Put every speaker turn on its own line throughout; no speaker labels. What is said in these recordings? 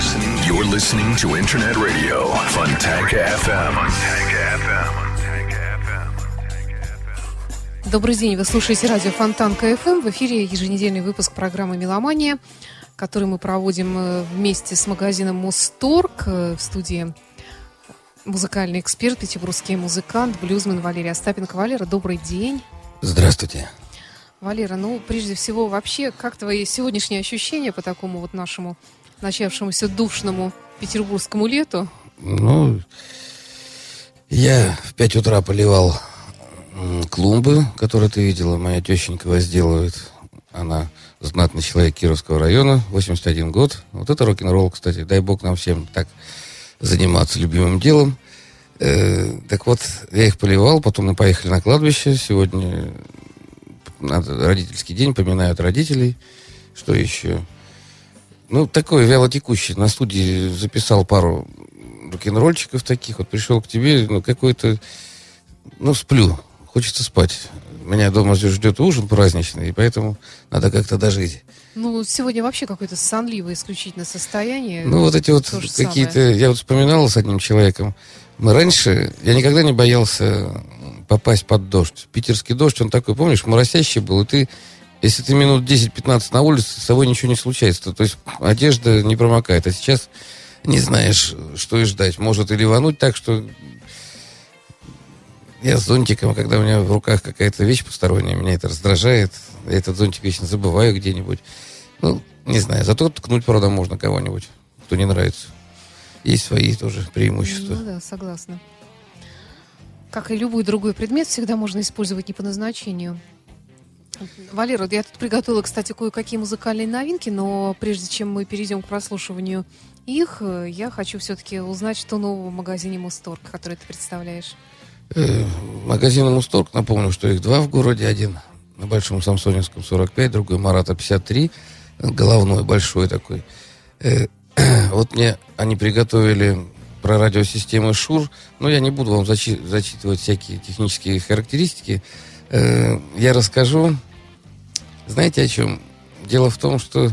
listening. You're listening to Internet Radio Fontanka FM.
Добрый день, вы слушаете радио Фонтанка FM. В эфире еженедельный выпуск программы «Меломания», который мы проводим э, вместе с магазином «Мусторг» э, в студии музыкальный эксперт, петербургский музыкант, блюзмен Валерий Остапенко. Валера, добрый день.
Здравствуйте.
Валера, ну, прежде всего, вообще, как твои сегодняшние ощущения по такому вот нашему начавшемуся душному петербургскому лету?
Ну, я в пять утра поливал клумбы, которые ты видела. Моя тещенька возделывает. Она знатный человек Кировского района, 81 год. Вот это рок-н-ролл, кстати. Дай бог нам всем так заниматься любимым делом. Э, так вот, я их поливал, потом мы поехали на кладбище. Сегодня надо, родительский день, поминают родителей. Что еще? Ну, такой вялотекущий. На студии записал пару рок-н-ролльчиков таких. Вот пришел к тебе, ну, какой-то... Ну, сплю. Хочется спать. Меня дома ждет ужин праздничный, и поэтому надо как-то дожить.
Ну, сегодня вообще какое-то сонливое исключительно состояние.
Ну, вот эти вот какие-то... Я вот вспоминал с одним человеком. Мы раньше... Я никогда не боялся попасть под дождь. Питерский дождь, он такой, помнишь, моросящий был, и ты если ты минут 10-15 на улице, с собой ничего не случается. То есть одежда не промокает. А сейчас не знаешь, что и ждать. Может и ливануть так, что я с зонтиком, когда у меня в руках какая-то вещь посторонняя, меня это раздражает. Я этот зонтик вечно забываю где-нибудь. Ну, не знаю. Зато ткнуть, правда, можно кого-нибудь, кто не нравится. Есть свои тоже преимущества.
Ну да, согласна. Как и любой другой предмет, всегда можно использовать не по назначению. Валера, я тут приготовила, кстати, кое-какие музыкальные новинки, но прежде чем мы перейдем к прослушиванию их, э, я хочу все-таки узнать, что нового в магазине Мусторг, который ты представляешь.
Э, магазин Мусторг, напомню, что их два в городе. Один на Большом Самсоневском 45, другой Марата 53, головной, большой такой. Э, вот мне они приготовили про радиосистемы ШУР, но я не буду вам зачи- зачитывать всякие технические характеристики. Я расскажу знаете о чем? Дело в том, что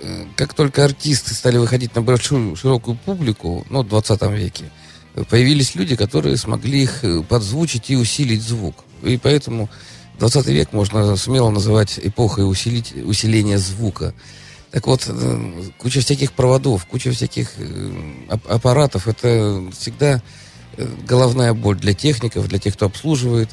э, как только артисты стали выходить на большую, широкую публику, ну, в 20 веке, появились люди, которые смогли их э, подзвучить и усилить звук. И поэтому 20 век можно смело называть эпохой усилить, усиления звука. Так вот, э, куча всяких проводов, куча всяких аппаратов, это всегда головная боль для техников, для тех, кто обслуживает.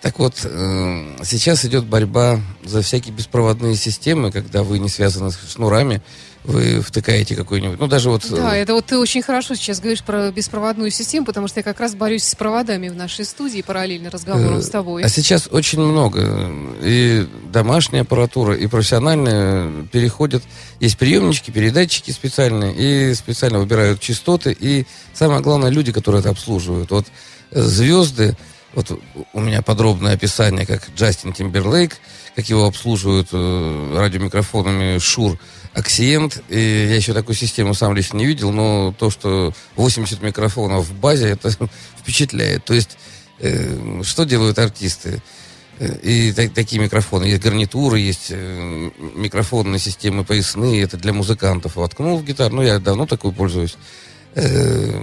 Так вот, э, сейчас идет борьба за всякие беспроводные системы, когда вы не связаны с шнурами, вы втыкаете какой-нибудь, ну даже вот...
Да, э, это вот ты очень хорошо сейчас говоришь про беспроводную систему, потому что я как раз борюсь с проводами в нашей студии параллельно разговором с тобой.
А сейчас очень много. И домашняя аппаратура, и профессиональная переходят. Есть приемнички, передатчики специальные, и специально выбирают частоты, и самое главное, люди, которые это обслуживают. Вот э, звезды, вот у меня подробное описание, как Джастин Тимберлейк, как его обслуживают э, радиомикрофонами Шур Аксиент. И я еще такую систему сам лично не видел, но то, что 80 микрофонов в базе, это впечатляет. То есть, э, что делают артисты? Э, и так, такие микрофоны. Есть гарнитуры, есть э, микрофонные системы поясные. Это для музыкантов. Воткнул в гитару. Ну, я давно такой пользуюсь. Э,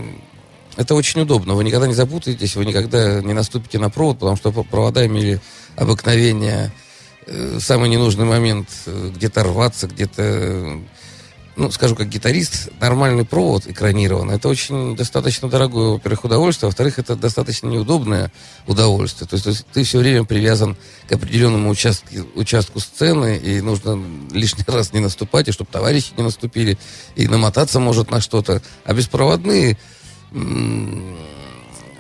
это очень удобно. Вы никогда не запутаетесь, вы никогда не наступите на провод, потому что провода имели обыкновение э, самый ненужный момент э, где-то рваться, где-то, ну, скажу как гитарист, нормальный провод экранирован. Это очень достаточно дорогое, во-первых, удовольствие, во-вторых, это достаточно неудобное удовольствие. То есть, то есть ты все время привязан к определенному участку, участку сцены, и нужно лишний раз не наступать, и чтобы товарищи не наступили, и намотаться может на что-то. А беспроводные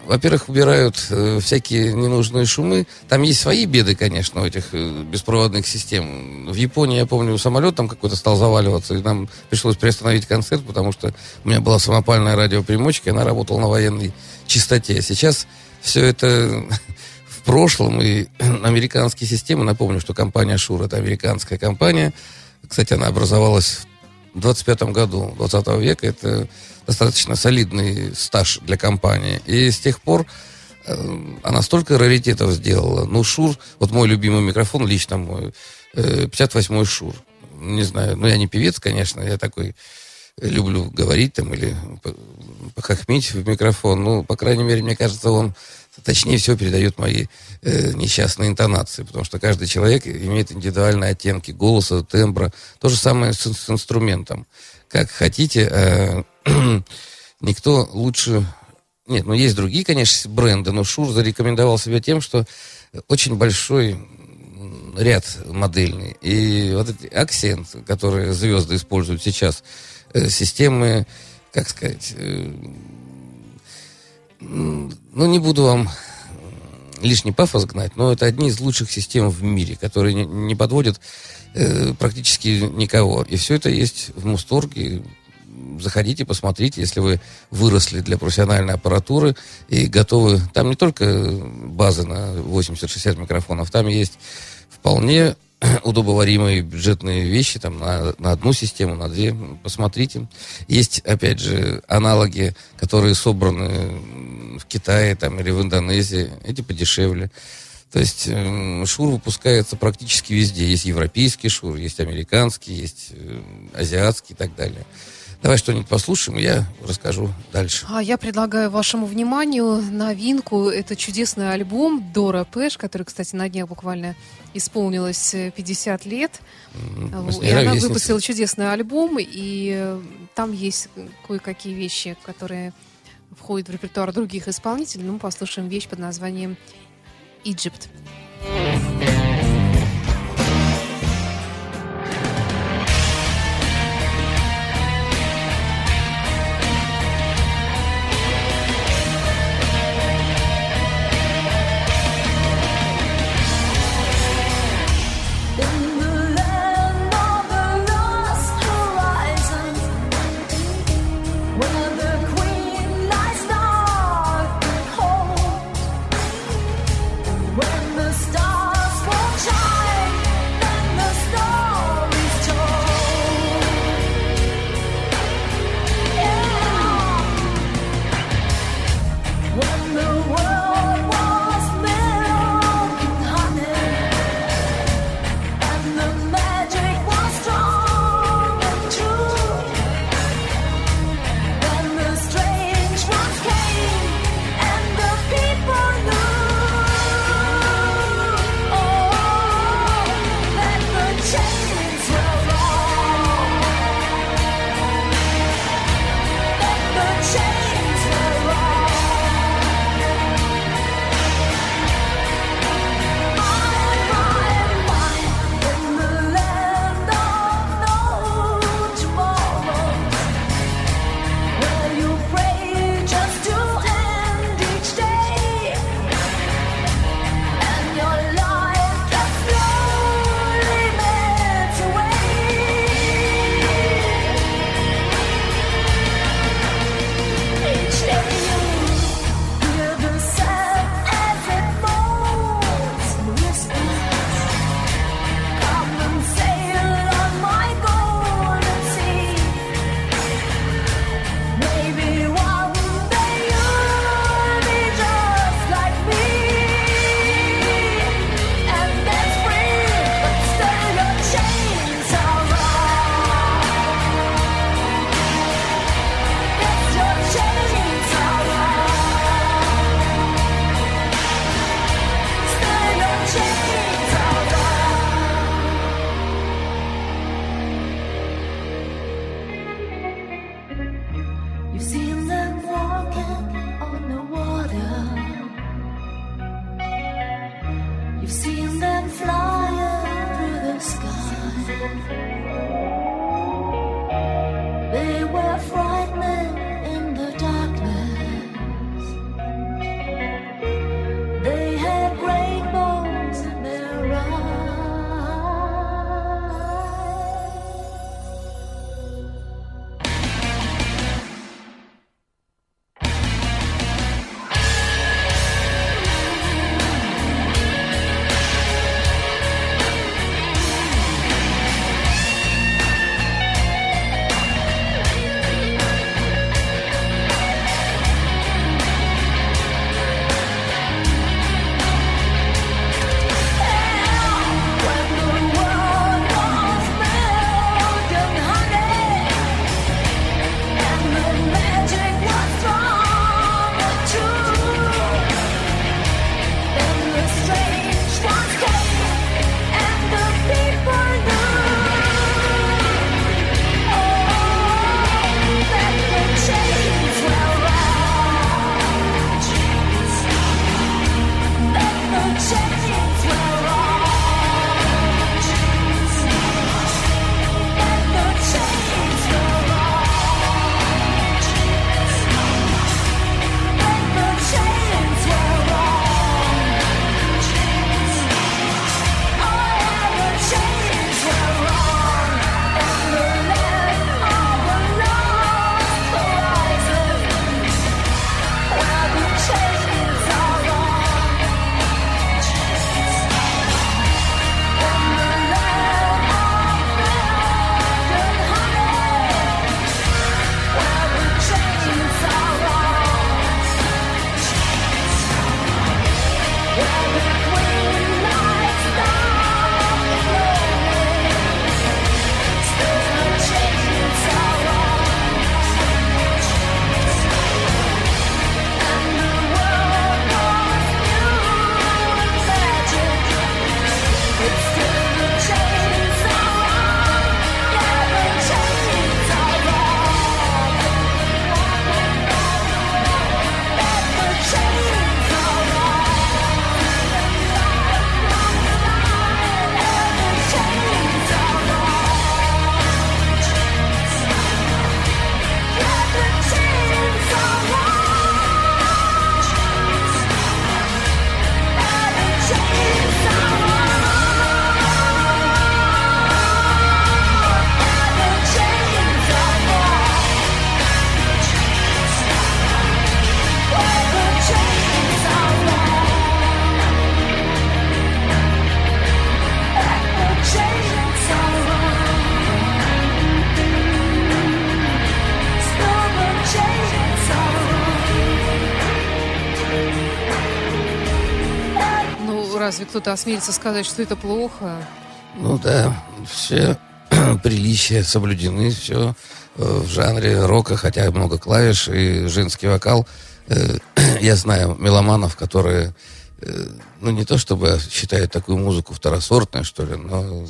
во-первых, убирают э, всякие ненужные шумы. Там есть свои беды, конечно, у этих э, беспроводных систем. В Японии, я помню, самолет там какой-то стал заваливаться, и нам пришлось приостановить концерт, потому что у меня была самопальная радиопримочка, она работала на военной частоте. Сейчас все это в прошлом, и американские системы, напомню, что компания Шур это американская компания. Кстати, она образовалась в 25 году 20 века. Это достаточно солидный стаж для компании. И с тех пор э, она столько раритетов сделала. Ну, Шур, вот мой любимый микрофон, лично мой, э, 58-й Шур. Не знаю, ну, я не певец, конечно, я такой люблю говорить там или похохмить в микрофон. Ну, по крайней мере, мне кажется, он точнее всего передает мои э, несчастные интонации, потому что каждый человек имеет индивидуальные оттенки голоса, тембра. То же самое с, с инструментом. Как хотите, э, никто лучше... Нет, ну есть другие, конечно, бренды, но Шур зарекомендовал себя тем, что очень большой ряд модельный. И вот эти акцент, которые звезды используют сейчас, э, системы, как сказать, э, ну, не буду вам лишний пафос гнать, но это одни из лучших систем в мире, которые не, не подводят э, практически никого. И все это есть в Мусторге. Заходите, посмотрите, если вы выросли для профессиональной аппаратуры и готовы. Там не только базы на 80-60 микрофонов, там есть вполне удобоваримые бюджетные вещи там на, на одну систему, на две. Посмотрите. Есть, опять же, аналоги, которые собраны в Китае там, или в Индонезии. Эти подешевле. То есть э, шур выпускается практически везде. Есть европейский шур, есть американский, есть э, азиатский и так далее. Давай что-нибудь послушаем, я расскажу дальше.
А я предлагаю вашему вниманию новинку. Это чудесный альбом Дора Пэш, который, кстати, на днях буквально исполнилось 50 лет.
Mm-hmm.
И она выпустила чудесный альбом, и э, там есть кое-какие вещи, которые входят в репертуар других исполнителей. Ну, послушаем вещь под названием «Egypt».
when
кто-то осмелится сказать, что это плохо?
Ну да, все приличия соблюдены, все э, в жанре рока, хотя много клавиш и женский вокал. Э, я знаю меломанов, которые, э, ну не то чтобы считают такую музыку второсортной, что ли, но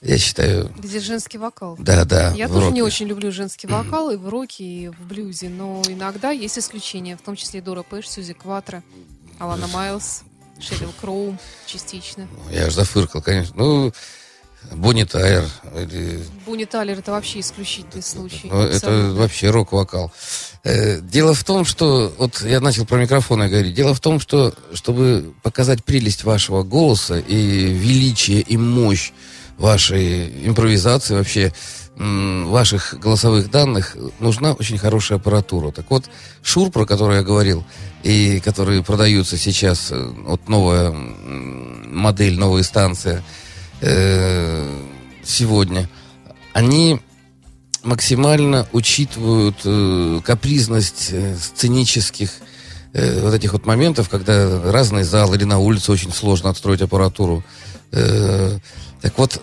я считаю...
Где женский вокал.
Да, да.
Я тоже роке. не очень люблю женский вокал и в роке, и в блюзе, но иногда есть исключения, в том числе Дора Пэш, Сьюзи Кватро, Алана Майлз, Шерил Кроу частично.
Ну, я же зафыркал, конечно. Ну, Бонни Тайлер. Или...
Бонни Тайлер это вообще исключительный случай.
Ну, это вообще рок-вокал. Э, дело в том, что... Вот я начал про микрофоны говорить. Дело в том, что чтобы показать прелесть вашего голоса и величие и мощь вашей импровизации, вообще ваших голосовых данных, нужна очень хорошая аппаратура. Так вот, Шур, про который я говорил, и которые продаются сейчас, э, вот новая модель, новая станция – э, сегодня, они максимально учитывают э, капризность сценических вот этих вот моментов, когда разные залы или на улице очень сложно отстроить аппаратуру. Так вот,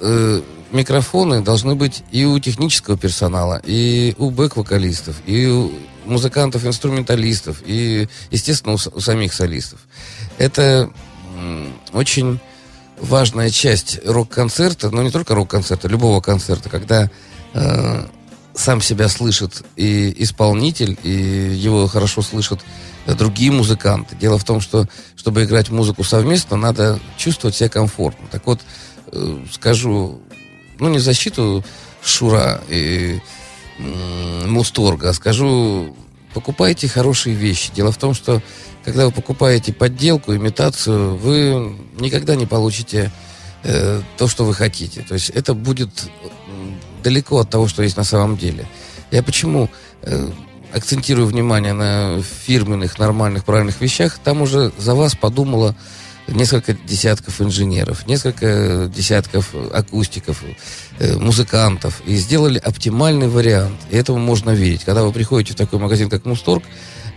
микрофоны должны быть и у технического персонала, и у бэк-вокалистов, и у музыкантов-инструменталистов, и, естественно, у, у самих солистов. Это очень важная часть рок-концерта, но не только рок-концерта, любого концерта, когда э, сам себя слышит и исполнитель, и его хорошо слышат другие музыканты. Дело в том, что чтобы играть музыку совместно, надо чувствовать себя комфортно. Так вот, э, скажу, ну не защиту Шура и Мусторга, а скажу, покупайте хорошие вещи. Дело в том, что когда вы покупаете подделку, имитацию, вы никогда не получите э, то, что вы хотите. То есть это будет далеко от того, что есть на самом деле. Я почему э, акцентирую внимание на фирменных, нормальных, правильных вещах? Там уже за вас подумала несколько десятков инженеров, несколько десятков акустиков, э, музыкантов, и сделали оптимальный вариант. И этому можно верить. Когда вы приходите в такой магазин, как Мусторг,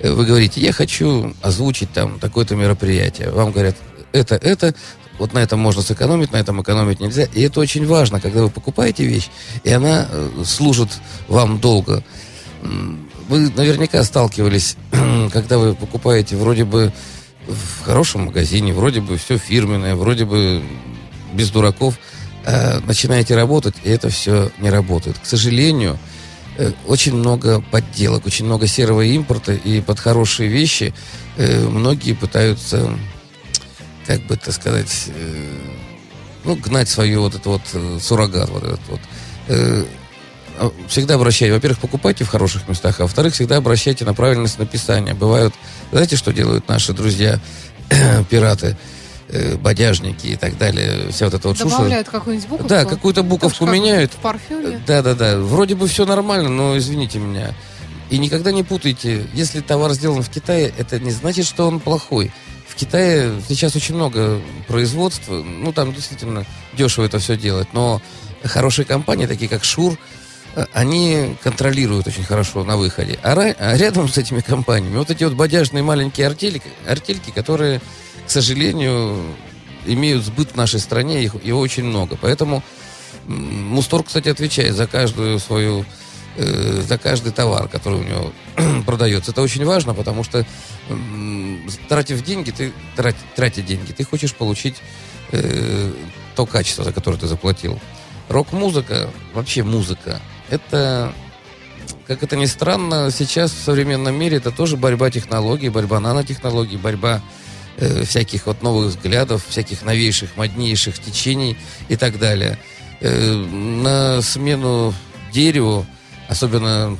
Э, вы говорите, я хочу озвучить там такое-то мероприятие. Вам говорят, это, это, вот на этом можно сэкономить, на этом экономить нельзя. И это очень важно, когда вы покупаете вещь, и она э, служит вам долго. Вы наверняка сталкивались, когда вы покупаете вроде бы в хорошем магазине, вроде бы все фирменное, вроде бы без дураков, а начинаете работать, и это все не работает. К сожалению, Э, очень много подделок, очень много серого импорта, и под хорошие вещи э, многие пытаются, как бы это сказать, ну, гнать свою вот это вот суррогат, вот этот вот. А, всегда обращайте, во-первых, покупайте в хороших местах, а во-вторых, всегда обращайте на правильность написания. Бывают, знаете, что делают наши друзья, пираты? э, бодяжники и так далее, вся вот эта вот
Добавляют какую-нибудь буковку?
Да, какую-то буковку меняют. В
парфюме?
Да, да, да. Вроде бы все нормально, но извините меня. И никогда не путайте, если товар сделан в Китае, это не значит, что он плохой. В Китае сейчас очень много производства, ну там действительно дешево это все делать, но хорошие компании, такие как Шур, э, они контролируют очень хорошо на выходе. А, а рядом с этими компаниями вот эти вот бодяжные маленькие артельки, артельки которые к сожалению, имеют сбыт в нашей стране, их, его очень много. Поэтому Мустор, кстати, отвечает за каждую свою, э, за каждый товар, который у него продается. Это очень важно, потому что э, тратив деньги, ты трать, тратя деньги, ты хочешь получить э, то качество, за которое ты заплатил. Рок-музыка, вообще музыка, это как это ни странно, сейчас в современном мире это тоже борьба технологий, борьба нанотехнологий, борьба э, всяких вот новых взглядов, всяких новейших, моднейших течений и так далее. Э, на смену дереву, особенно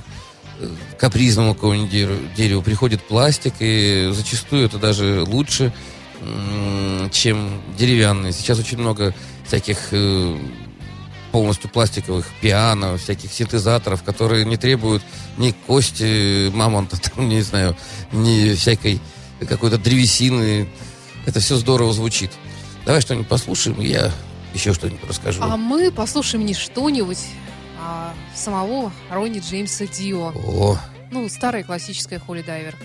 э, капризному какому-нибудь дереву, приходит пластик, и зачастую это даже лучше, чем деревянный. Сейчас очень много всяких э, полностью пластиковых пиано, всяких синтезаторов, которые не требуют ни кости мамонта, там, не знаю, ни всякой какой-то древесины. Это все здорово звучит. Давай что-нибудь послушаем, и я еще что-нибудь расскажу.
А мы послушаем не что-нибудь, а самого Ронни Джеймса Дио.
О.
Ну, старая классическая Холли Дайвер.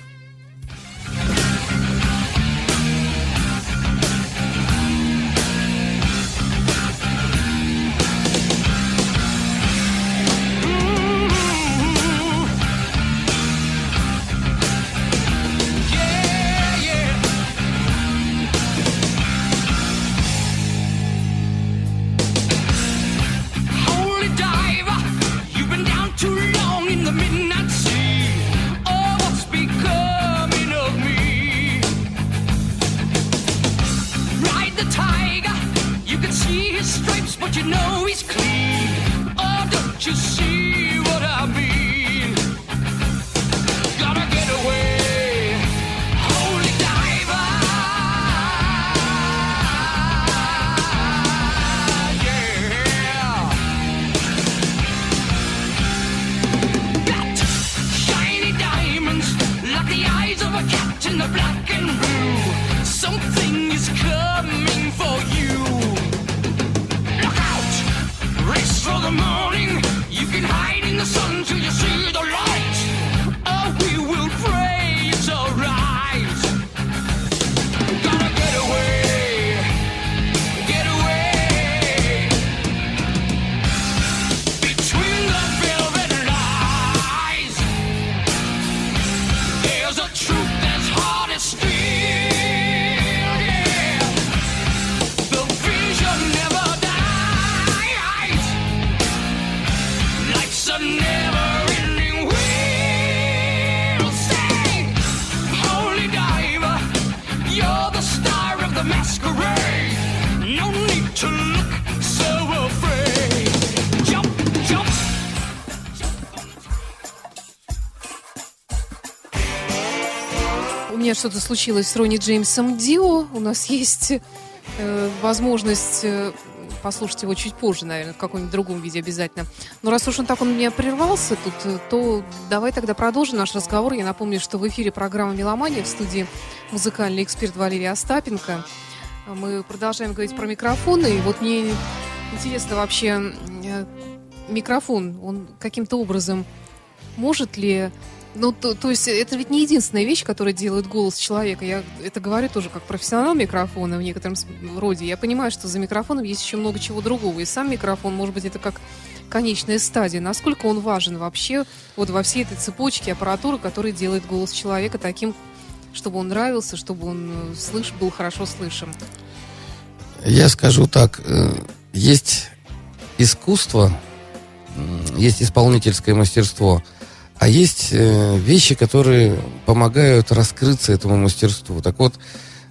to
your soul. Что-то случилось с Ронни Джеймсом Дио. У нас есть э, возможность э, послушать его чуть позже, наверное, в каком-нибудь другом виде обязательно. Но раз уж он так у меня прервался тут, э, то давай тогда продолжим наш разговор. Я напомню, что в эфире программа «Меломания» в студии музыкальный эксперт Валерий Остапенко. Мы продолжаем говорить про микрофоны. И вот мне интересно вообще, э, микрофон, он каким-то образом может ли ну, то, то есть это ведь не единственная вещь, которая делает голос человека. Я это говорю тоже как профессионал микрофона в некотором роде. Я понимаю, что за микрофоном есть еще много чего другого. И сам микрофон, может быть, это как конечная стадия. Насколько он важен вообще вот во всей этой цепочке аппаратуры, которая делает голос человека таким, чтобы он нравился, чтобы он э, слыш, был хорошо слышен.
Я скажу так, э, есть искусство, есть исполнительское мастерство, а есть э, вещи, которые помогают раскрыться этому мастерству. Так вот,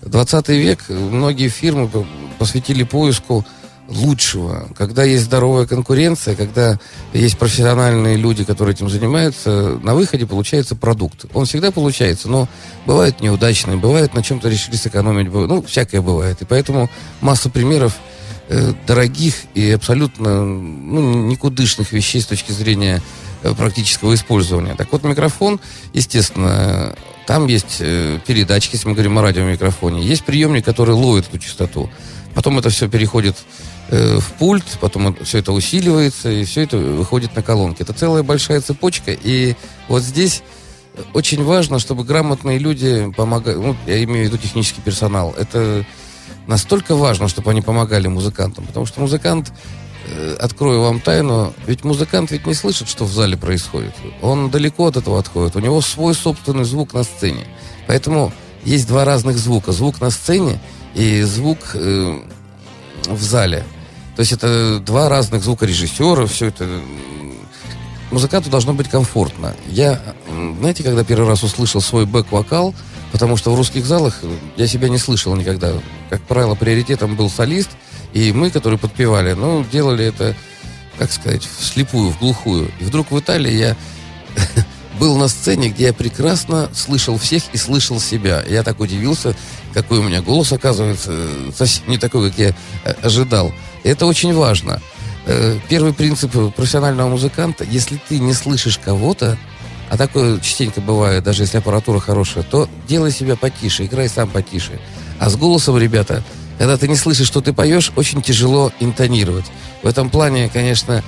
20 век многие фирмы по- посвятили поиску лучшего. Когда есть здоровая конкуренция, когда есть профессиональные люди, которые этим занимаются, на выходе получается продукт. Он всегда получается, но бывает неудачный, бывает на чем-то решили сэкономить, ну, всякое бывает. И поэтому масса примеров э, дорогих и абсолютно ну, никудышных вещей с точки зрения практического использования. Так вот, микрофон, естественно, там есть э, передатчики, если мы говорим о радиомикрофоне, есть приемник, который ловит эту частоту. Потом это все переходит э, в пульт, потом все это усиливается, и все это выходит на колонки. Это целая большая цепочка, и вот здесь очень важно, чтобы грамотные люди помогали, ну, я имею в виду технический персонал, это настолько важно, чтобы они помогали музыкантам, потому что музыкант, э, открою вам тайну, ведь музыкант ведь не слышит, что в зале происходит. Он далеко от этого отходит, у него свой собственный звук на сцене. Поэтому есть два разных звука. Звук на сцене и звук э, в зале. То есть это два разных звукорежиссера, все это... Музыканту должно быть комфортно. Я, знаете, когда первый раз услышал свой бэк-вокал, потому что в русских залах э, я себя не слышал никогда. Как правило, приоритетом был солист, и мы, которые подпевали, ну, делали это, как сказать, вслепую, в глухую. И вдруг в Италии я был на сцене, где я прекрасно слышал всех и слышал себя. Я так удивился, какой у меня голос, оказывается, э, совсем не такой, как я э, ожидал. Это очень важно. Э, Первый принцип профессионального музыканта, если ты не слышишь кого-то, а такое частенько бывает, даже если аппаратура хорошая, то делай себя потише, играй сам потише. А с голосом, ребята, когда ты не слышишь, что ты поешь, очень тяжело интонировать. В этом плане, конечно,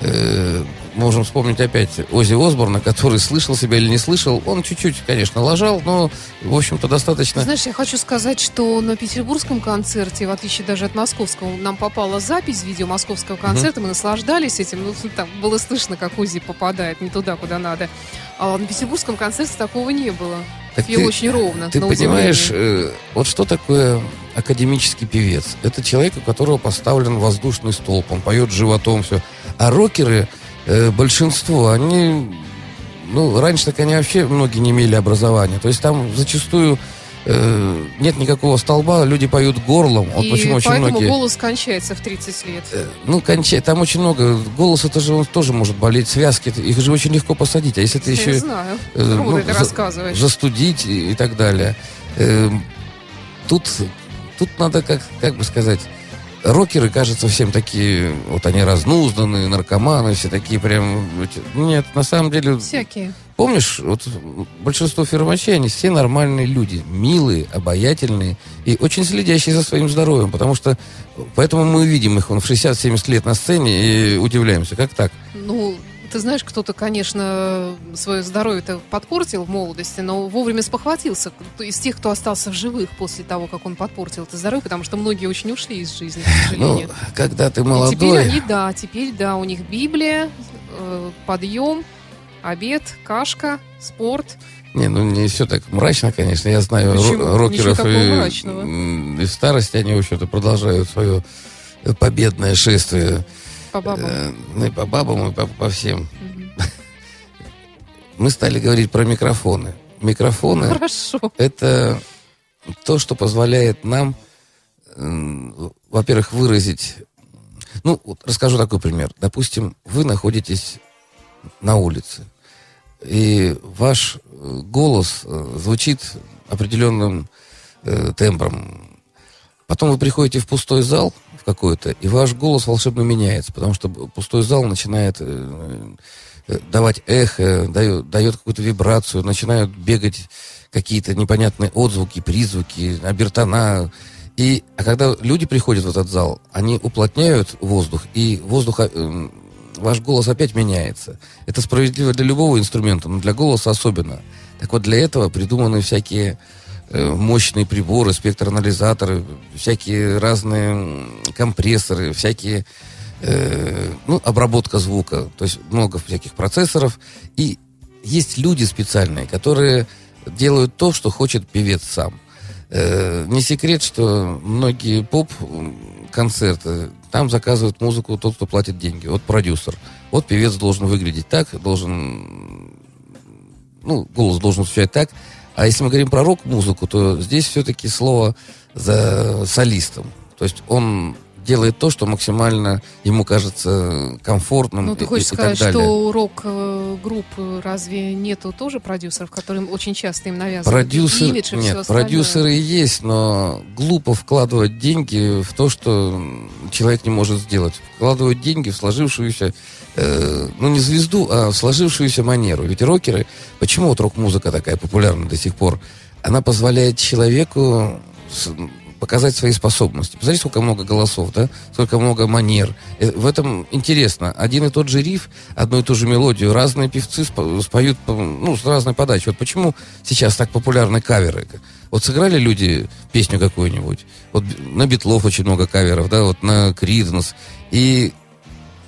э, можем вспомнить опять Ози Осборна, который слышал себя или не слышал. Он чуть-чуть, конечно, лажал, но, в общем-то, достаточно...
Знаешь, я хочу сказать, что на петербургском концерте, в отличие даже от московского, нам попала запись видео московского концерта, мы наслаждались этим, ну, там было слышно, как Узи попадает не туда, куда надо. А на петербургском концерте такого не было.
Так
Пел
ты-
очень ровно.
Ты понимаешь, э, вот что такое академический певец? Это человек, у которого поставлен воздушный столб, он поет животом, все. А рокеры э, большинство, они, ну, раньше так они вообще многие не имели образования. То есть там зачастую э, нет никакого столба, люди поют горлом. Вот
И
почему очень многие...
голос кончается в 30 лет.
Э, Ну, кончай, там очень много. Голос это же он тоже может болеть, связки, их же очень легко посадить. А если ты
Я
еще
знаю.
э, ну,
ты
за-
рассказываешь?
застудить и, и так далее. Эм, тут, тут надо, как, как бы сказать, рокеры, кажется, всем такие, вот они разнузданные, наркоманы, все такие прям... Нет, на самом деле,
Всякие.
помнишь, вот большинство фермачей, они все нормальные люди, милые, обаятельные и очень следящие за своим здоровьем, потому что поэтому мы видим их он в 60-70 лет на сцене и удивляемся, как так?
Ну, ты знаешь, кто-то, конечно, свое здоровье-то подпортил в молодости, но вовремя спохватился из тех, кто остался в живых после того, как он подпортил это здоровье, потому что многие очень ушли из жизни, к
Ну,
сожалению.
когда ты
И
молодой...
теперь они, да, теперь, да, у них Библия, э, подъем, обед, кашка, спорт.
Не, ну не все так мрачно, конечно. Я знаю
Почему?
ро- рокеров и, и старости они, в общем-то, продолжают свое победное шествие.
По бабам.
Э, ну и по бабам, и по, по всем. Мы стали говорить про микрофоны. Микрофоны
Хорошо.
это то, что позволяет нам, м, во-первых, выразить... Ну, вот расскажу такой пример. Допустим, вы находитесь на улице, и ваш э, голос э, звучит определенным э, тембром. Потом вы приходите в пустой зал в какой-то, и ваш голос волшебно меняется, потому что пустой зал начинает э, э, давать эхо, дает, дает какую-то вибрацию, начинают бегать какие-то непонятные отзвуки, призвуки, обертона. И, а когда люди приходят в этот зал, они уплотняют воздух, и воздух, эм, ваш голос опять меняется. Это справедливо для любого инструмента, но для голоса особенно. Так вот, для этого придуманы всякие э, мощные приборы, спектроанализаторы, всякие разные компрессоры, всякие, э, ну, обработка звука, то есть много всяких процессоров. И есть люди специальные, которые делают то, что хочет певец сам. Э, Не секрет, что многие поп-концерты, там заказывают музыку тот, кто платит деньги. Вот продюсер. Вот певец должен выглядеть так, должен... Ну, голос должен звучать так. А если мы говорим про рок-музыку, то здесь все-таки слово за солистом. То есть он делает то, что максимально ему кажется комфортным
Ну,
и-
ты
и-
хочешь
и так
сказать,
далее.
что у рок-групп разве нету тоже продюсеров, которым очень часто им навязывают
Продюсер,
имидж и
нет,
остальное?
продюсеры есть, но глупо вкладывать деньги в то, что человек не может сделать. Вкладывают деньги в сложившуюся, э, ну не звезду, а в сложившуюся манеру. Ведь рокеры, почему вот рок-музыка такая популярна до сих пор? Она позволяет человеку показать свои способности. Посмотрите, сколько много голосов, да? Сколько много манер. Э, В этом интересно. Один и тот же риф, одну и ту же мелодию, разные певцы спо- споют по- ну, с разной подачей. Вот почему сейчас так популярны каверы? Вот сыграли люди песню какую-нибудь. Вот на Битлов очень много каверов, да, вот на Криденс. И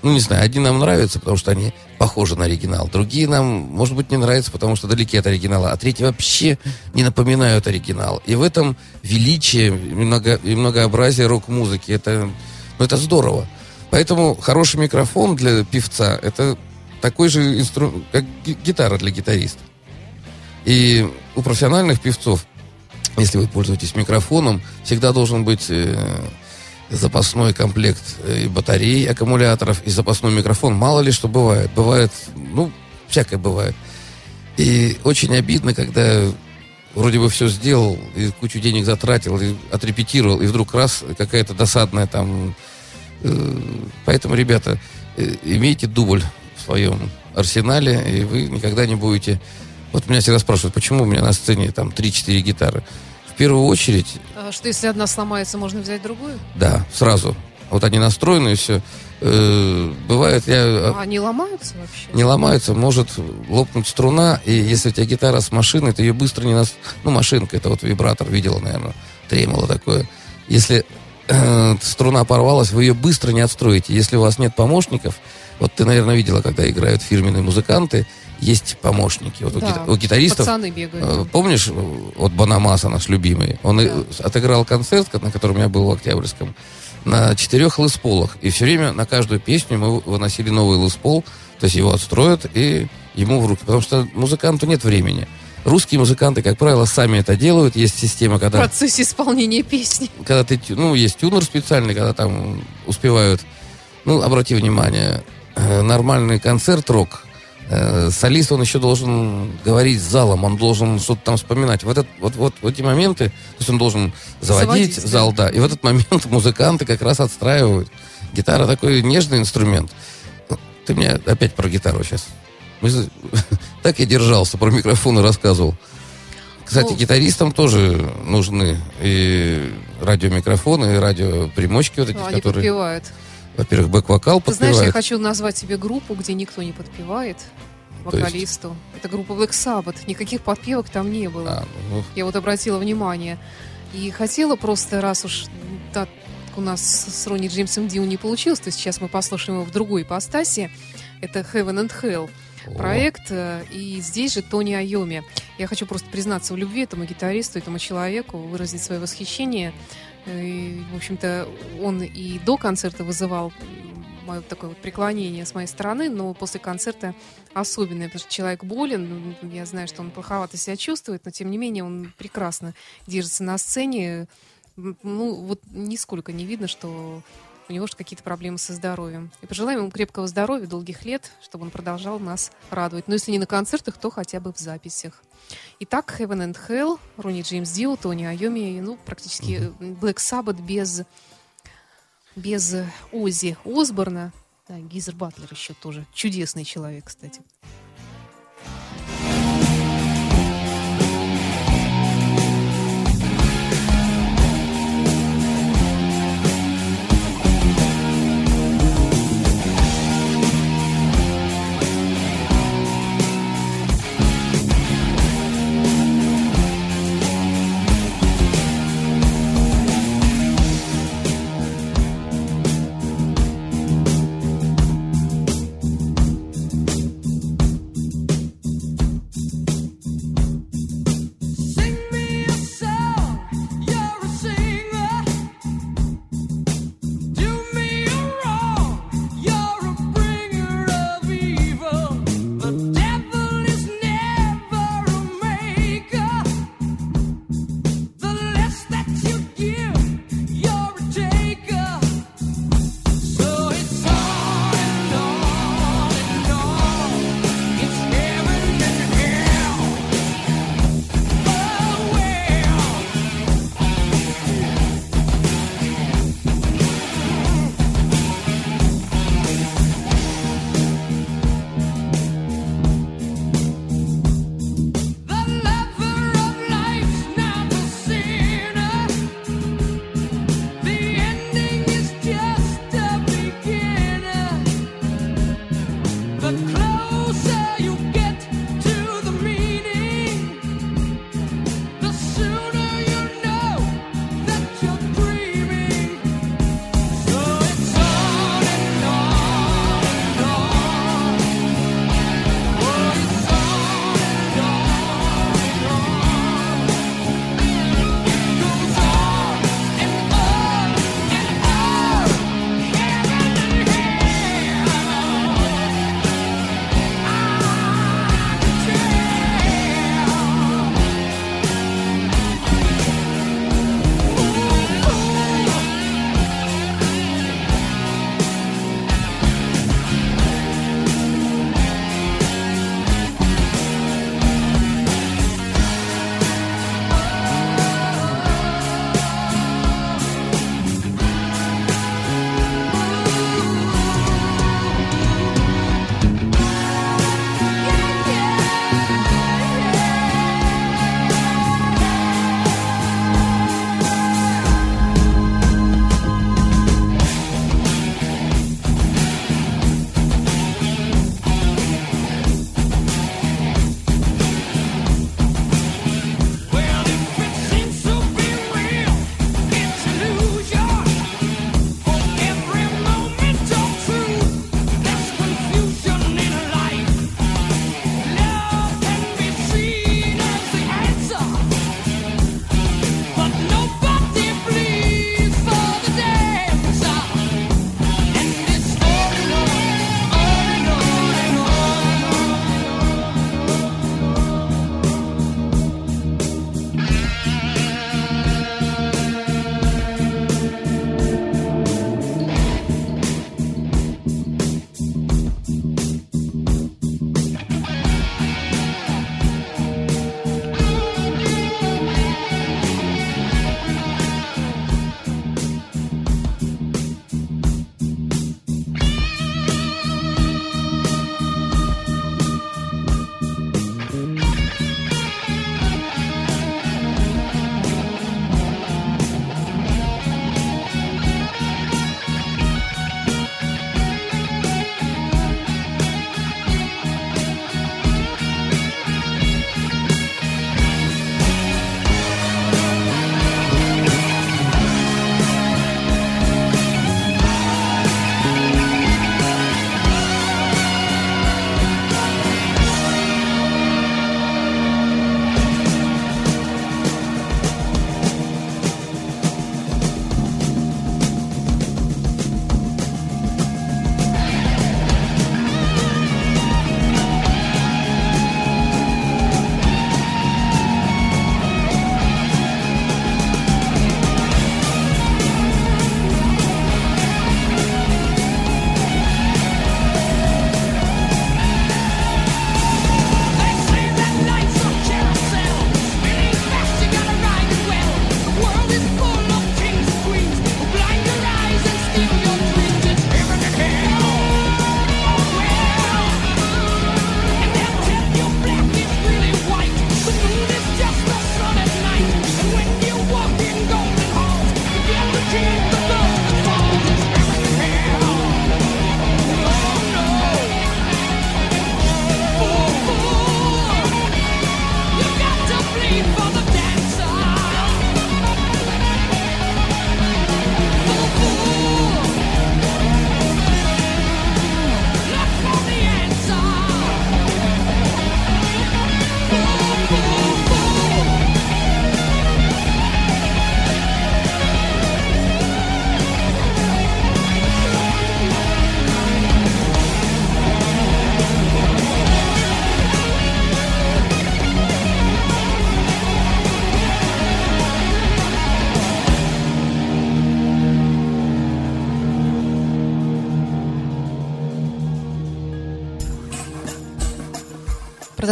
ну, не знаю, одни нам нравятся, потому что они похожи на оригинал. Другие нам, может быть, не нравятся, потому что далеки от оригинала. А третьи вообще не напоминают оригинал. И в этом величие много, и многообразие рок-музыки. Это, ну, это здорово. Поэтому хороший микрофон для певца – это такой же инструмент, как ги- гитара для гитариста. И у профессиональных певцов, если вы пользуетесь микрофоном, всегда должен быть э, запасной комплект э, и батарей, аккумуляторов, и запасной микрофон. Мало ли что бывает. Бывает, ну, всякое бывает. И очень обидно, когда вроде бы все сделал, и кучу денег затратил, и отрепетировал, и вдруг раз, какая-то досадная там... э, Поэтому, ребята, э, имейте дубль в своем арсенале, и вы никогда не будете... Вот меня всегда спрашивают, почему у меня на сцене там 3-4 гитары. В первую очередь,
А Что если одна сломается, можно взять другую?
да, сразу. Вот они настроены, и все. бывает, я
А они ломаются вообще?
не ломается, может лопнуть струна, и если у тебя гитара с машины, ты ее быстро не нас... Ну, машинка, это вот вибратор, видела, наверное, тремоло такое. Если э, струна порвалась, вы ее быстро не отстроите. Если у вас нет помощников, вот ты, наверное, видела, когда играют фирменные музыканты, есть помощники. Вот у
Да,
гита- у гитаристов
Пацаны бегают.
Э, Помнишь, вот Банамаса наш любимый, он и- отыграл концерт, на котором я был в Октябрьском, на четырех лысполах. И все время на каждую песню мы выносили новый лыспол То есть его отстроят и ему в руки. Потому что музыканту нет времени. Русские музыканты, как правило, сами это делают. Есть система,
В
когда
процессе исполнения песни.
когда ты, ну, есть тюнер специальный, когда там успевают, ну, обрати внимание, э, нормальный концерт рок, солист, он еще должен говорить с залом, он должен что-то там вспоминать. В, этот, вот, вот в эти моменты, то есть он должен заводить,
Заводить,
зал, да, и в этот момент музыканты как раз отстраивают. Гитара такой нежный инструмент. Ну, Ты мне опять про гитару сейчас. Мы так я держался, про микрофон и рассказывал. Кстати,
Ну,
гитаристам тоже нужны и радиомикрофоны, и радиопримочки вот эти,
Они
которые,
подпевают.
Во-первых, бэк-вокал
Ты знаешь, я хочу назвать себе группу, где никто не подпевает
То есть?
вокалисту. Это группа Black Sabbath. Никаких подпевок там не было.
А, ну,
Я вот обратила внимание. И хотела просто, раз уж так у нас с Ронни Джеймсом Дио не получилось, то сейчас мы послушаем его в другой ипостаси. Это Heaven and Hell
о,
проект. э, И здесь же Тони Айоми. Я хочу просто признаться в любви этому гитаристу, этому человеку, выразить свое восхищение. И, в общем-то, он и до концерта вызывал мое такое вот преклонение с моей стороны, но после концерта особенное, потому что человек болен, ну, я знаю, что он плоховато себя чувствует, но тем не менее он прекрасно держится на сцене. Ну, вот нисколько не видно, что у него же какие-то проблемы со здоровьем. И пожелаем ему крепкого здоровья, долгих лет, чтобы он продолжал нас радовать. Но если не на концертах, то хотя бы в записях. Итак, Heaven and Hell, Ронни Джеймс Дио, Тони Айоми, ну, практически Black Sabbath без, без э, Ози Осборна. Да, Гизер Батлер еще тоже. Чудесный человек, кстати.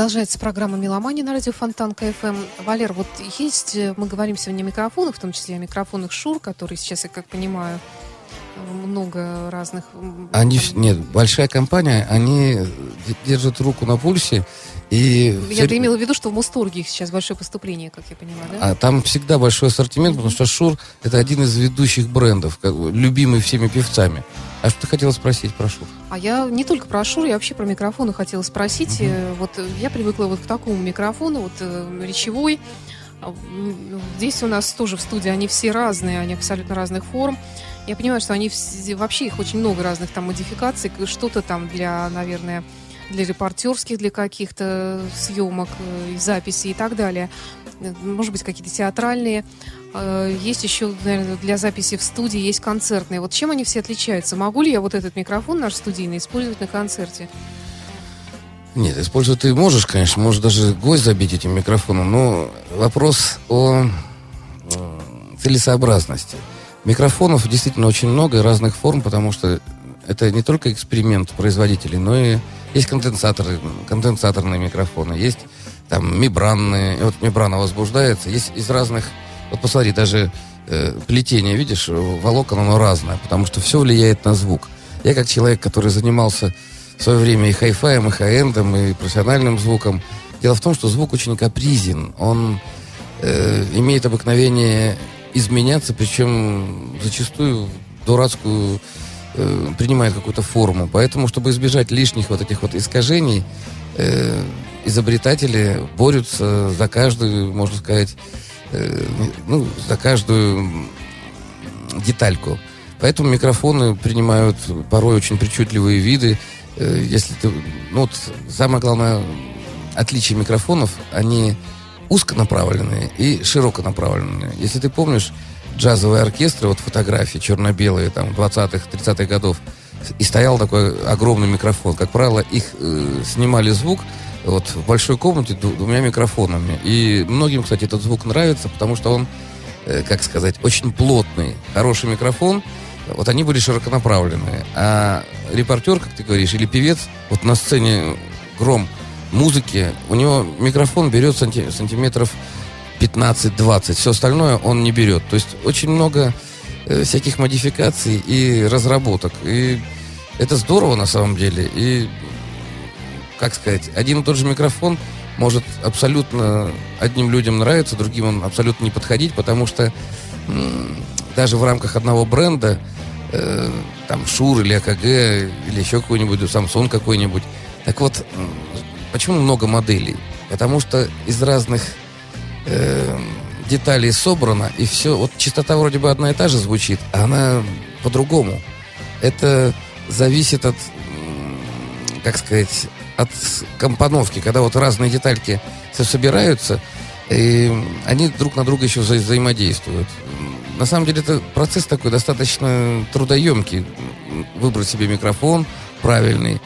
Продолжается программа «Меломания» на радио Фонтанка FM. Валер, вот есть, э, мы говорим сегодня о микрофонах, в том числе о микрофонах Shure, которые сейчас, я как понимаю, много разных...
Они, нет, большая компания, они держат руку на пульсе, и...
Я
всё-
имела в виду, что в Музторге их сейчас большое поступление, как я понимаю, да?
А там всегда большой ассортимент, потому что Shure это один из ведущих брендов, как любимый всеми певцами. А что ты хотела спросить про Shure?
А я не только про Шур, я вообще про микрофоны хотела спросить. Э, Вот э, я привыкла вот к такому микрофону, вот э, речевой. А, Здесь у нас тоже в студии они все разные, они абсолютно разных форм. Я понимаю, что они вообще их очень много разных там модификаций, что-то там для, наверное, для репортерских, для каких-то съемок, э, записей и так далее. Э, Может быть, какие-то театральные. Э, Есть еще, наверное, для записи в студии, есть концертные. Вот чем они все отличаются? Могу ли я вот этот микрофон наш студийный использовать на концерте?
Нет, использовать ты можешь, конечно, можешь даже гость забить этим микрофоном, но вопрос о целесообразности. Микрофонов действительно очень много и разных форм, потому что это не только эксперимент производителей, но и есть конденсаторы, конденсаторные микрофоны, есть там мембранные, вот мембрана возбуждается, есть из разных, вот посмотри, даже э, плетение, видишь, волокон, оно разное, потому что все влияет на звук. Я как человек, который занимался в свое время и хай-фаем, и хай-эндом, и профессиональным звуком. Дело в том, что звук очень капризен. Он э, имеет обыкновение изменяться, причем зачастую дурацкую э, принимает какую-то форму. Поэтому, чтобы избежать лишних вот этих вот искажений, э, изобретатели борются за каждую, можно сказать, э, ну, за каждую детальку. Поэтому микрофоны принимают порой очень причудливые виды. Э, Если ты, ну вот самое главное отличие микрофонов, они узконаправленные и широконаправленные. Если ты помнишь джазовые оркестры, вот фотографии черно-белые, там, 20-х, 30-х годов, и стоял такой огромный микрофон. Как правило, их э, снимали звук вот в большой комнате двумя микрофонами. И многим, кстати, этот звук нравится, потому что он, э, как сказать, очень плотный. Хороший микрофон, вот они были широконаправленные. А репортер, как ты говоришь, или певец, вот на сцене гром музыки, у него микрофон берет санти- сантиметров 15-20. Все остальное он не берет. То есть очень много э, всяких модификаций и разработок. И это здорово на самом деле. И, как сказать, один и тот же микрофон может абсолютно одним людям нравиться, другим он абсолютно не подходить, потому что даже в рамках одного бренда, э, там Шур или АКГ, или еще какой-нибудь, Samsung какой-нибудь. Так вот, почему много моделей? Потому что из разных э, деталей собрано, и все, вот частота вроде бы одна и та же звучит, а она по-другому. Это зависит от, как сказать, от компоновки, когда вот разные детальки собираются, и они друг на друга еще вза- взаимодействуют. На самом деле это процесс такой достаточно трудоемкий. Выбрать себе микрофон правильный.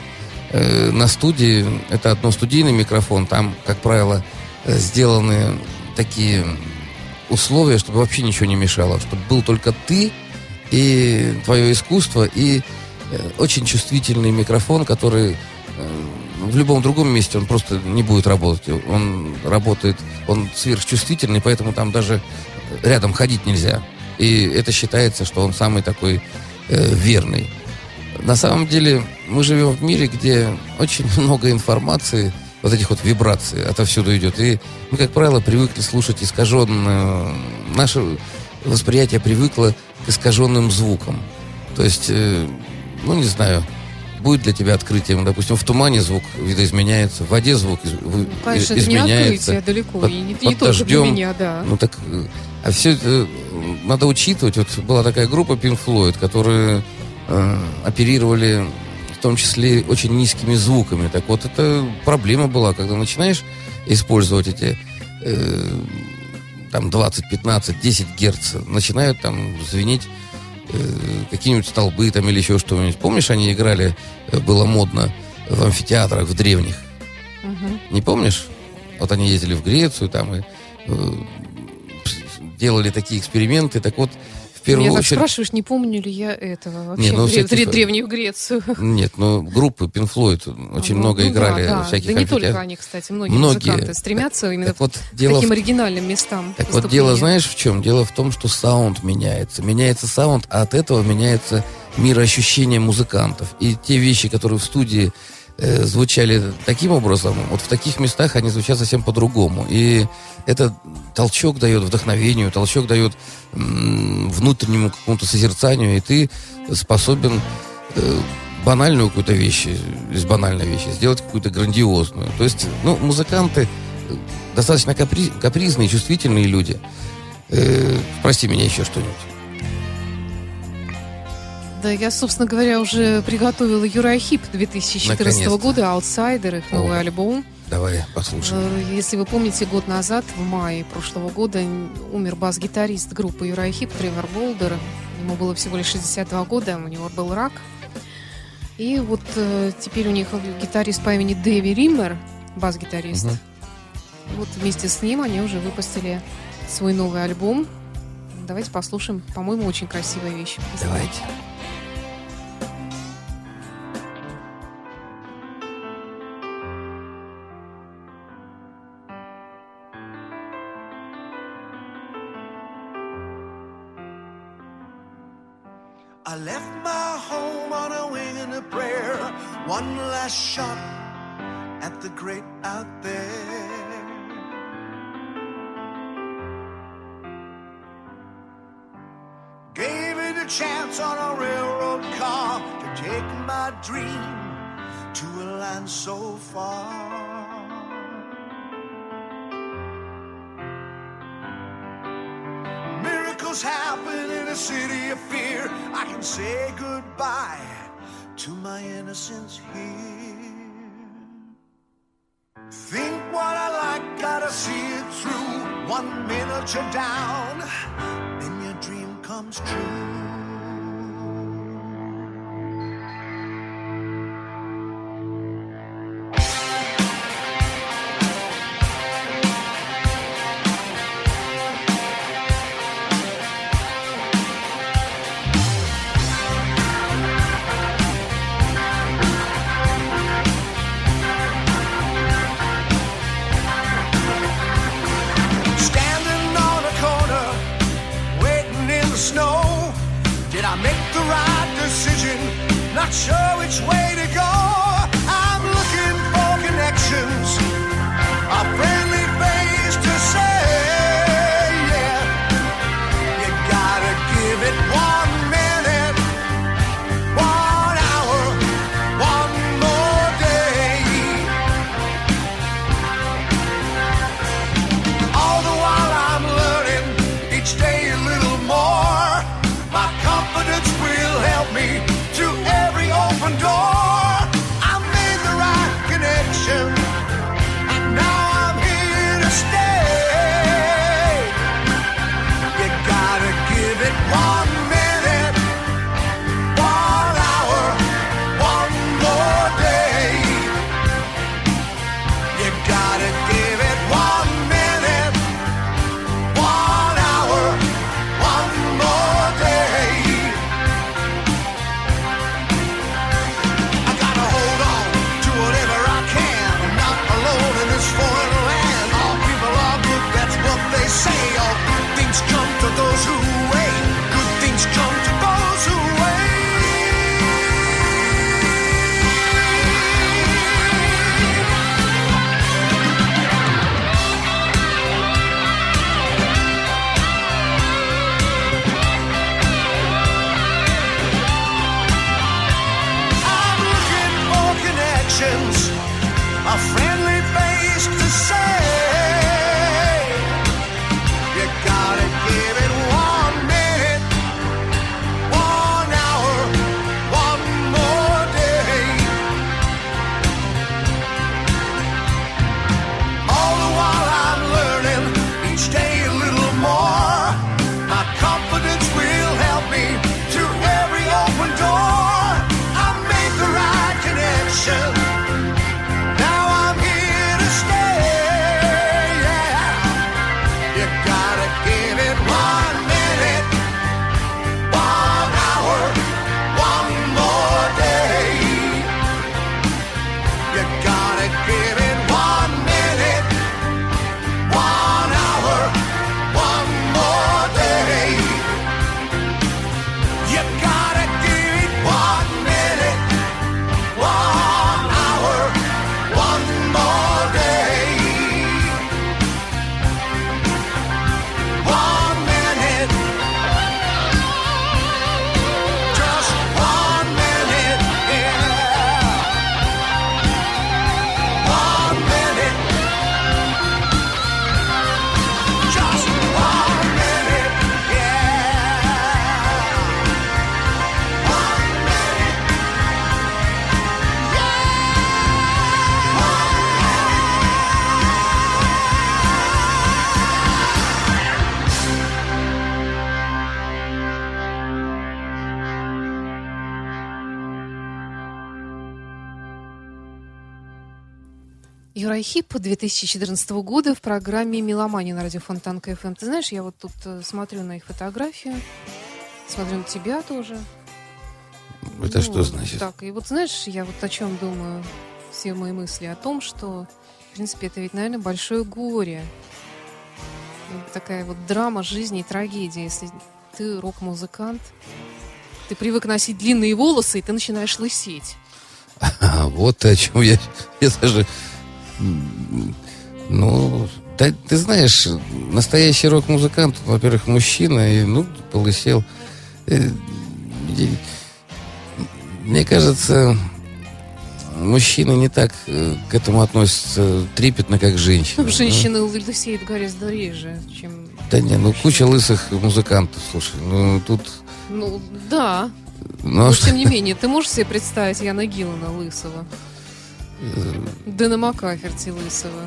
Э, На студии это одностудийный микрофон, там, как правило, э, сделаны такие условия, чтобы вообще ничего не мешало, чтобы был только ты и твое искусство, и э, очень чувствительный микрофон, который в любом другом месте он просто не будет работать. Он работает, он сверхчувствительный, поэтому там даже рядом ходить нельзя. И это считается, что он самый такой э, верный. На самом деле мы живем в мире, где очень много информации, вот этих вот вибраций отовсюду идет. И мы, как правило, привыкли слушать искаженное... Наше восприятие привыкло к искаженным звукам. То есть, э, ну, не знаю, будет для тебя открытием, допустим, в тумане звук видоизменяется, в воде звук из- вы-
Ну, Конечно, это не
изменяется.
открытие далеко,
Под-
и не,
под
не только для
дождем.
меня, да.
Ну так, э, а все это э, надо учитывать. Вот была такая группа Pink Floyd, которые э, оперировали в том числе очень низкими звуками. Так вот, это проблема была, когда начинаешь использовать эти э, там 20, 15, 10 герц, начинают там звенеть э, какие-нибудь столбы там или еще что-нибудь. Помнишь, они играли, э, было модно в амфитеатрах, в древних?
Мгм.
Не помнишь? Вот они ездили в Грецию там и э, делали такие эксперименты. Так вот, первую
Меня так
очередь...
спрашиваешь, не помню ли я этого вообще,
Не, ну,
Дре-
всякие
Дре-
фа-
Древнюю Грецию.
Нет, ну группы Pink Floyd очень
Ну,
много
ну
играли
да,
всяких
Да не только они, кстати, многие,
Многие.
музыканты стремятся именно
Так вот,
к
дело
таким
в-
оригинальным местам.
Так вот, дело знаешь в чем? Дело в том, что саунд меняется. Меняется саунд, а от этого меняется мироощущение музыкантов. И те вещи, которые в студии э, звучали таким образом, вот в таких местах они звучат совсем по-другому. И это толчок дает вдохновению, толчок дает внутреннему какому-то созерцанию, и ты способен э, банальную какую-то вещь, из банальной вещи, сделать какую-то грандиозную. То есть, ну, музыканты э, достаточно капри- капризные, чувствительные люди. Э, прости меня еще что-нибудь.
Да, я, собственно говоря, уже приготовила Uriah Heep 2014
Наконец-то.
года, «Outsider», их новый
О.
альбом.
Давай послушаем.
Э, Если вы помните, год назад, в мае прошлого года, умер бас-гитарист группы Uriah Heep, Тревор Болдер. Ему было всего лишь 62 года, у него был рак. И вот э, теперь у них гитарист по имени Дэви Риммер, бас-гитарист.
Мгм.
Вот вместе с ним они уже выпустили свой новый альбом. Давайте послушаем, по-моему, очень красивая вещь.
Давайте.
Left my home on a wing and a prayer. One last shot at the great out there. Gave it a chance on a railroad car to take my dream to a land so far. Miracles happen city of fear. I can say goodbye to my innocence here. Think what I like, gotta see it through. One minute you're down, then your dream comes true. Uriah
Heep 2014 года в программе «Меломания» на радио Фонтанка FM. Ты знаешь, я вот тут э, смотрю на их фотографию, смотрю на тебя тоже.
Это
Ну,
что значит?
Так, и вот знаешь, я вот о чем думаю, все мои мысли о том, что, в принципе, это ведь, наверное, большое горе. Такая вот драма жизни и трагедия. Если ты рок-музыкант, ты привык носить длинные волосы, и ты начинаешь лысеть.
А, вот о чем я, я даже... Ну, да, ты знаешь, настоящий рок-музыкант, во-первых, мужчина, и, ну, полысел. Э, Мне кажется, мужчины не так э, к этому относятся трепетно, как женщины.
Ну, женщины лысеют гораздо реже, чем...
Да не, ну куча лысых музыкантов, слушай, ну тут...
Ну, да.
Ну, а
Но,
что-
тем не менее, ты можешь себе представить Яна Гиллана лысого? Дэна Макаферти лысого?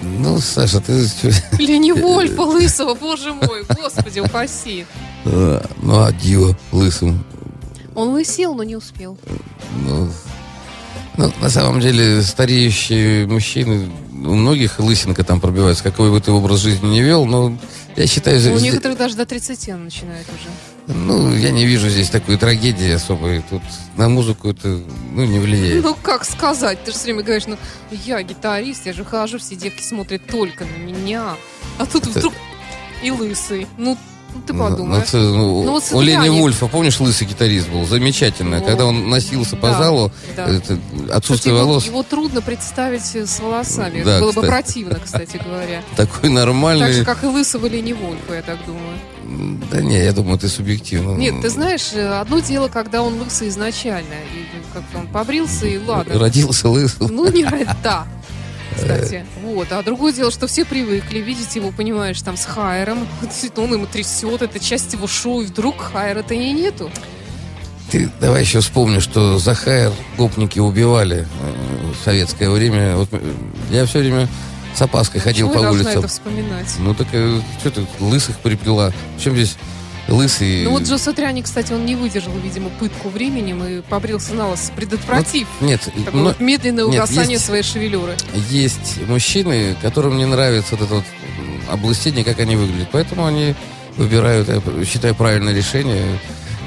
ну, Саша, ты... чё-
Лени Вольфа лысого, боже мой, господи, упаси.
А, Ну, а Дио лысым
Он лысел, но не успел.
Ну, ну, на самом деле, стареющие мужчины, у многих лысинка там пробивается, какой бы ты образ жизни не вел, но я считаю,
У
здесь-
некоторых даже до 30 начинает уже.
ну, я не вижу здесь такой трагедии особой. Тут на музыку это, ну, не влияет.
Ну, как сказать? Ты же все время говоришь, ну, я гитарист, я же хожу, все девки смотрят только на меня. А тут вдруг и лысый. Ну, ну, ты подумай.
ну, ну,
Ну,
у-
вот
у Лени Вульфа, помнишь, лысый гитарист был? Замечательно.
Ну,
Когда он носился по
да,
залу,
да.
это
Кстати,
отсутствие
его,
волос,
его трудно представить с волосами.
Да,
Это было
кстати.
бы противно, кстати говоря.
такой
Так
нормальный.
же, как и лысого Лени Вольфа, я так думаю.
Да не, я думаю, ты субъективно.
Нет, ты знаешь, э, одно дело, когда он лысый изначально, и как-то он побрился, и ладно.
Родился лысым.
Ну, не да. Кстати, вот. А другое дело, что все привыкли видеть его, понимаешь, там с Хайером. Он ему трясет, это часть его шоу, и вдруг Хайера-то и нету.
Ты давай еще вспомни, что за хайр гопники убивали э, в советское время. Вот, э, я все время с опаской ходил
Почему
по улицам.
это вспоминать?
Ну так что ты лысых приплела? Причем здесь лысый?
Ну вот Джо Сатриани, кстати, он не выдержал, видимо, пытку временем и побрился на лос, предотвратив
Нет,
такое
но
вот медленное
нет,
угасание
есть-
своей шевелюры.
есть мужчины, которым не нравится вот это вот облысение, как они выглядят. Поэтому они выбирают, я считаю, правильное решение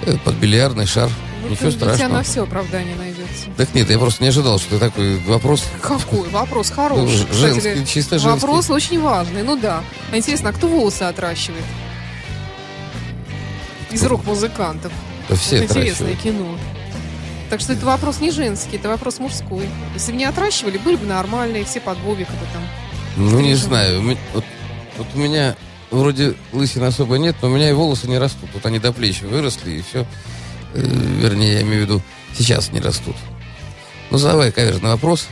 э, под бильярдный шар.
Вот
Ничего
у тебя
страшного.
на все оправдание найдется.
Так нет, я просто не ожидал, что ты такой вопрос
Какой? Вопрос
ну,
хороший. Кстати
женский,
говоря,
чисто женский.
Вопрос очень важный, ну да. А интересно, а кто волосы отращивает? Из рок-музыкантов.
Да все
Вот интересное
отращивают.
кино. Так что это вопрос не женский, это вопрос мужской. Если бы не отращивали, были бы нормальные, все под бобика бы там.
Ну, не знаю. У Вот, вот у меня вроде лысин особо нет, но у меня и волосы не растут. Вот они до плеч выросли, и все. вернее, я имею в виду, сейчас не растут. Ну, давай, каверзный вопрос.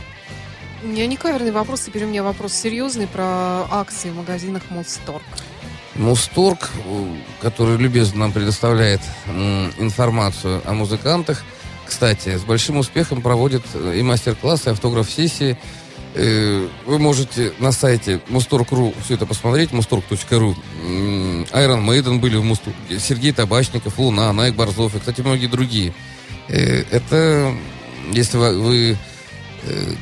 У меня не каверный вопрос, теперь у меня вопрос серьезный про акции в магазинах Мосторг.
Мусторг, который любезно нам предоставляет информацию о музыкантах, кстати, с большим успехом проводит э, и мастер-классы, и автограф-сессии. Э, Вы можете на сайте mustorg.ru все это посмотреть, mustorg.ru. Iron Maiden были в Мусторге, Сергей Табачников, Луна, Найк Борзов и, кстати, многие другие. Э, Это, если вы,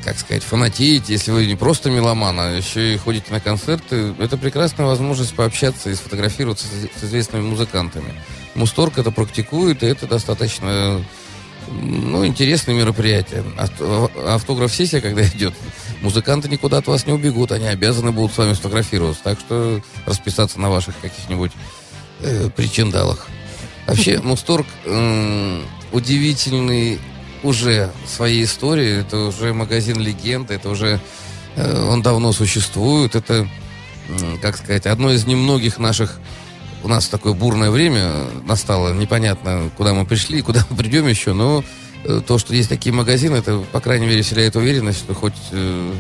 как сказать, фанатеете, если вы не просто меломан, а еще и ходите на концерты, это прекрасная возможность пообщаться и сфотографироваться с, известными музыкантами. Мусторг это практикует, и это достаточно ну, интересное мероприятие. Авто- Автограф-сессия, когда идет, музыканты никуда от вас не убегут, они обязаны будут с вами сфотографироваться. Так что расписаться на ваших каких-нибудь э, причиндалах. Вообще, Мусторг м, удивительный уже своей историей. Это уже магазин легенды, это уже э, он давно существует. Это, как сказать, одно из немногих наших у нас такое бурное время настало, непонятно, куда мы пришли, куда мы придем еще, но э, то, что есть такие магазины, это, по крайней мере, вселяет уверенность, что хоть, э,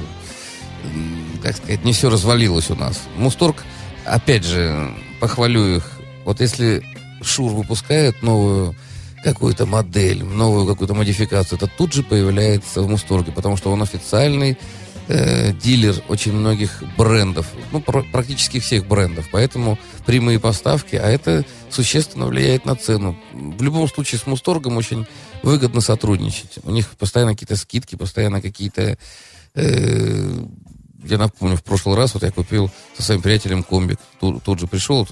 как сказать, не все развалилось у нас. Мусторг, опять же, похвалю их, вот если Шур выпускает новую какую-то модель, новую какую-то модификацию, это тут же появляется в Мусторге, потому что он официальный э, дилер очень многих брендов, ну, пр- практически всех брендов, поэтому прямые поставки, а это существенно влияет на цену. В любом случае с Мусторгом очень выгодно сотрудничать. У них постоянно какие-то скидки, постоянно какие-то Э, я напомню, в прошлый раз вот я купил со своим приятелем комбик. Тут, тут же пришел.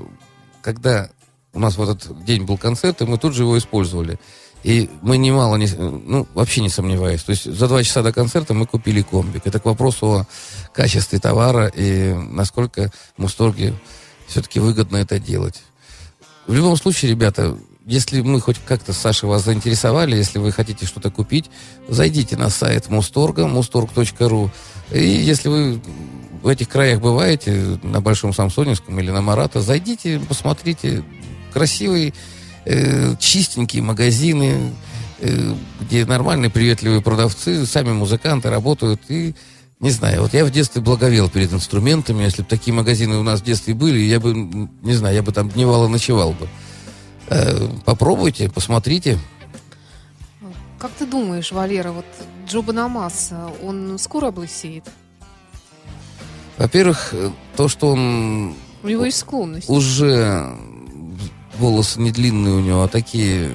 Когда у нас в этот день был концерт, и мы тут же его использовали. И мы немало, не, ну, вообще не сомневаюсь. То есть за два часа до концерта мы купили комбик. Это к вопросу о качестве товара и насколько Мусторге все-таки выгодно это делать. В любом случае, ребята, если мы хоть как-то, Саша, вас заинтересовали, если вы хотите что-то купить, зайдите на сайт Мусторга, mustorg.ru. И если вы в этих краях бываете, на Большом Самсоневском или на Марата, зайдите, посмотрите. Красивые, э, чистенькие магазины, э, где нормальные, приветливые продавцы, сами музыканты работают. И, не знаю, вот я в детстве благовел перед инструментами. Если бы такие магазины у нас в детстве были, я бы, не знаю, я бы там дневал и ночевал бы. Э, попробуйте, посмотрите.
Как ты думаешь, Валера, вот Джо Банамаса, он скоро облысеет?
Во-первых, э, то, что он
У него есть склонность.
уже волосы не длинные у него, а такие,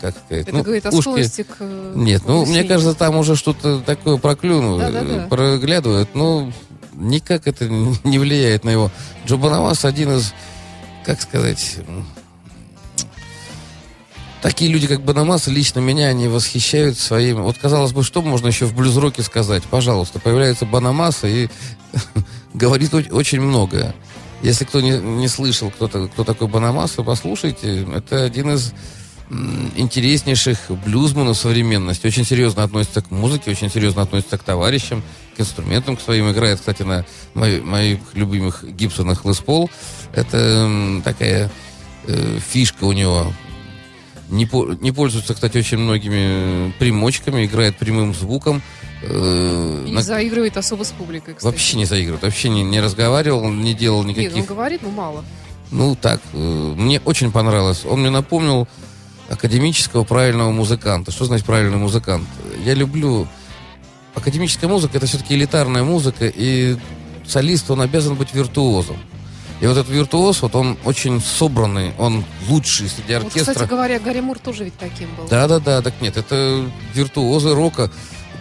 как сказать,
Это
ну,
говорит о
ушки-
склонности к
Нет, ну, мне кажется, там уже что-то такое проклюнуло,
Да-да-да.
э, проглядывает, но никак это не влияет на его. Джо Бонамас один из, как сказать, такие люди, как Бонамас, лично меня, они восхищают своим... Вот, казалось бы, что можно еще в блюз-роке сказать? Пожалуйста, появляется Бонамаса и говорит очень многое. Если кто не, не слышал, кто, кто такой Бонамаса, послушайте. Это один из интереснейших блюзманов современности. Очень серьезно относится к музыке, очень серьезно относится к товарищам, к инструментам к своим. Играет, кстати, на мои- моих любимых Гибсонах Лес Пол. Это такая э, фишка у него. Не, не пользуется, кстати, очень многими примочками, играет прямым звуком. Э, на-
не заигрывает особо с публикой, кстати.
Вообще не заигрывает, вообще не, не разговаривал, не делал
Нет, он
никаких...
говорит, ну мало.
Ну, так, э, мне очень понравилось. Он мне напомнил академического правильного музыканта. Что значит правильный музыкант? Я люблю... Академическая музыка — это все-таки элитарная музыка, и солист, он обязан быть виртуозом. И вот этот виртуоз, вот он очень собранный, он лучший среди
Вот,
оркестра.
кстати говоря, Гарри Мур тоже ведь таким был.
Да-да-да, так нет, это виртуозы рока.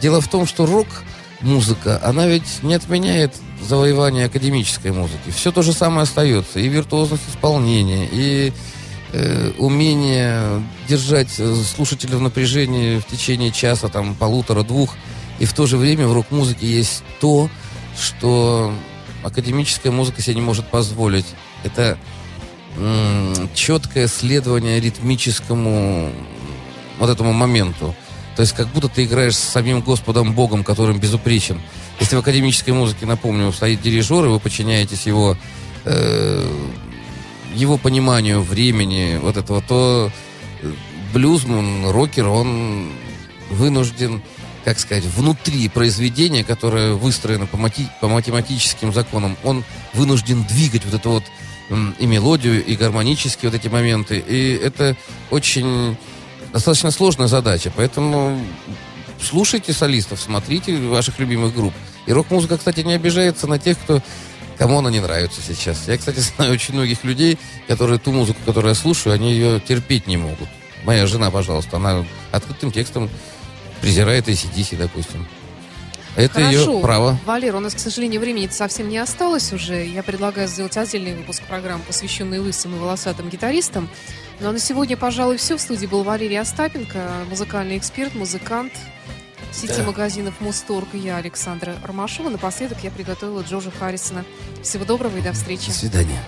Дело в том, что рок-музыка, она ведь не отменяет завоевание академической музыки. Все то же самое остается. И виртуозность исполнения, и э, умение держать э, слушателя в напряжении в течение часа, там, полутора-двух. И в то же время в рок-музыке есть то, что академическая музыка себе не может позволить. Это четкое следование ритмическому вот этому моменту. То есть как будто ты играешь с самим Господом Богом, которым безупречен. Если в академической музыке, напомню, стоит дирижер, и вы подчиняетесь его, э, его пониманию времени, вот этого, то э, блюзман, рокер, он вынужден, как сказать, внутри произведения, которое выстроено по, мати- по математическим законам, он вынужден двигать вот это вот и мелодию, и гармонические вот эти моменты. И это очень достаточно сложная задача. Поэтому слушайте солистов, смотрите ваших любимых групп. И рок-музыка, кстати, не обижается на тех, кто кому она не нравится сейчас. Я, кстати, знаю очень многих людей, которые ту музыку, которую я слушаю, они ее терпеть не могут. Моя жена, пожалуйста, она открытым текстом презирает ACDC, допустим. Это
Хорошо.
ее право.
Валер, у нас, к сожалению, времени совсем не осталось уже. Я предлагаю сделать отдельный выпуск программы, посвященный лысым и волосатым гитаристам. Ну а на сегодня, пожалуй, все. В студии был Валерий Остапенко, музыкальный эксперт, музыкант сети магазинов Мусторг и я, Александра Ромашова. Напоследок я приготовила Джорджа Харрисона. Всего доброго и до встречи.
До свидания.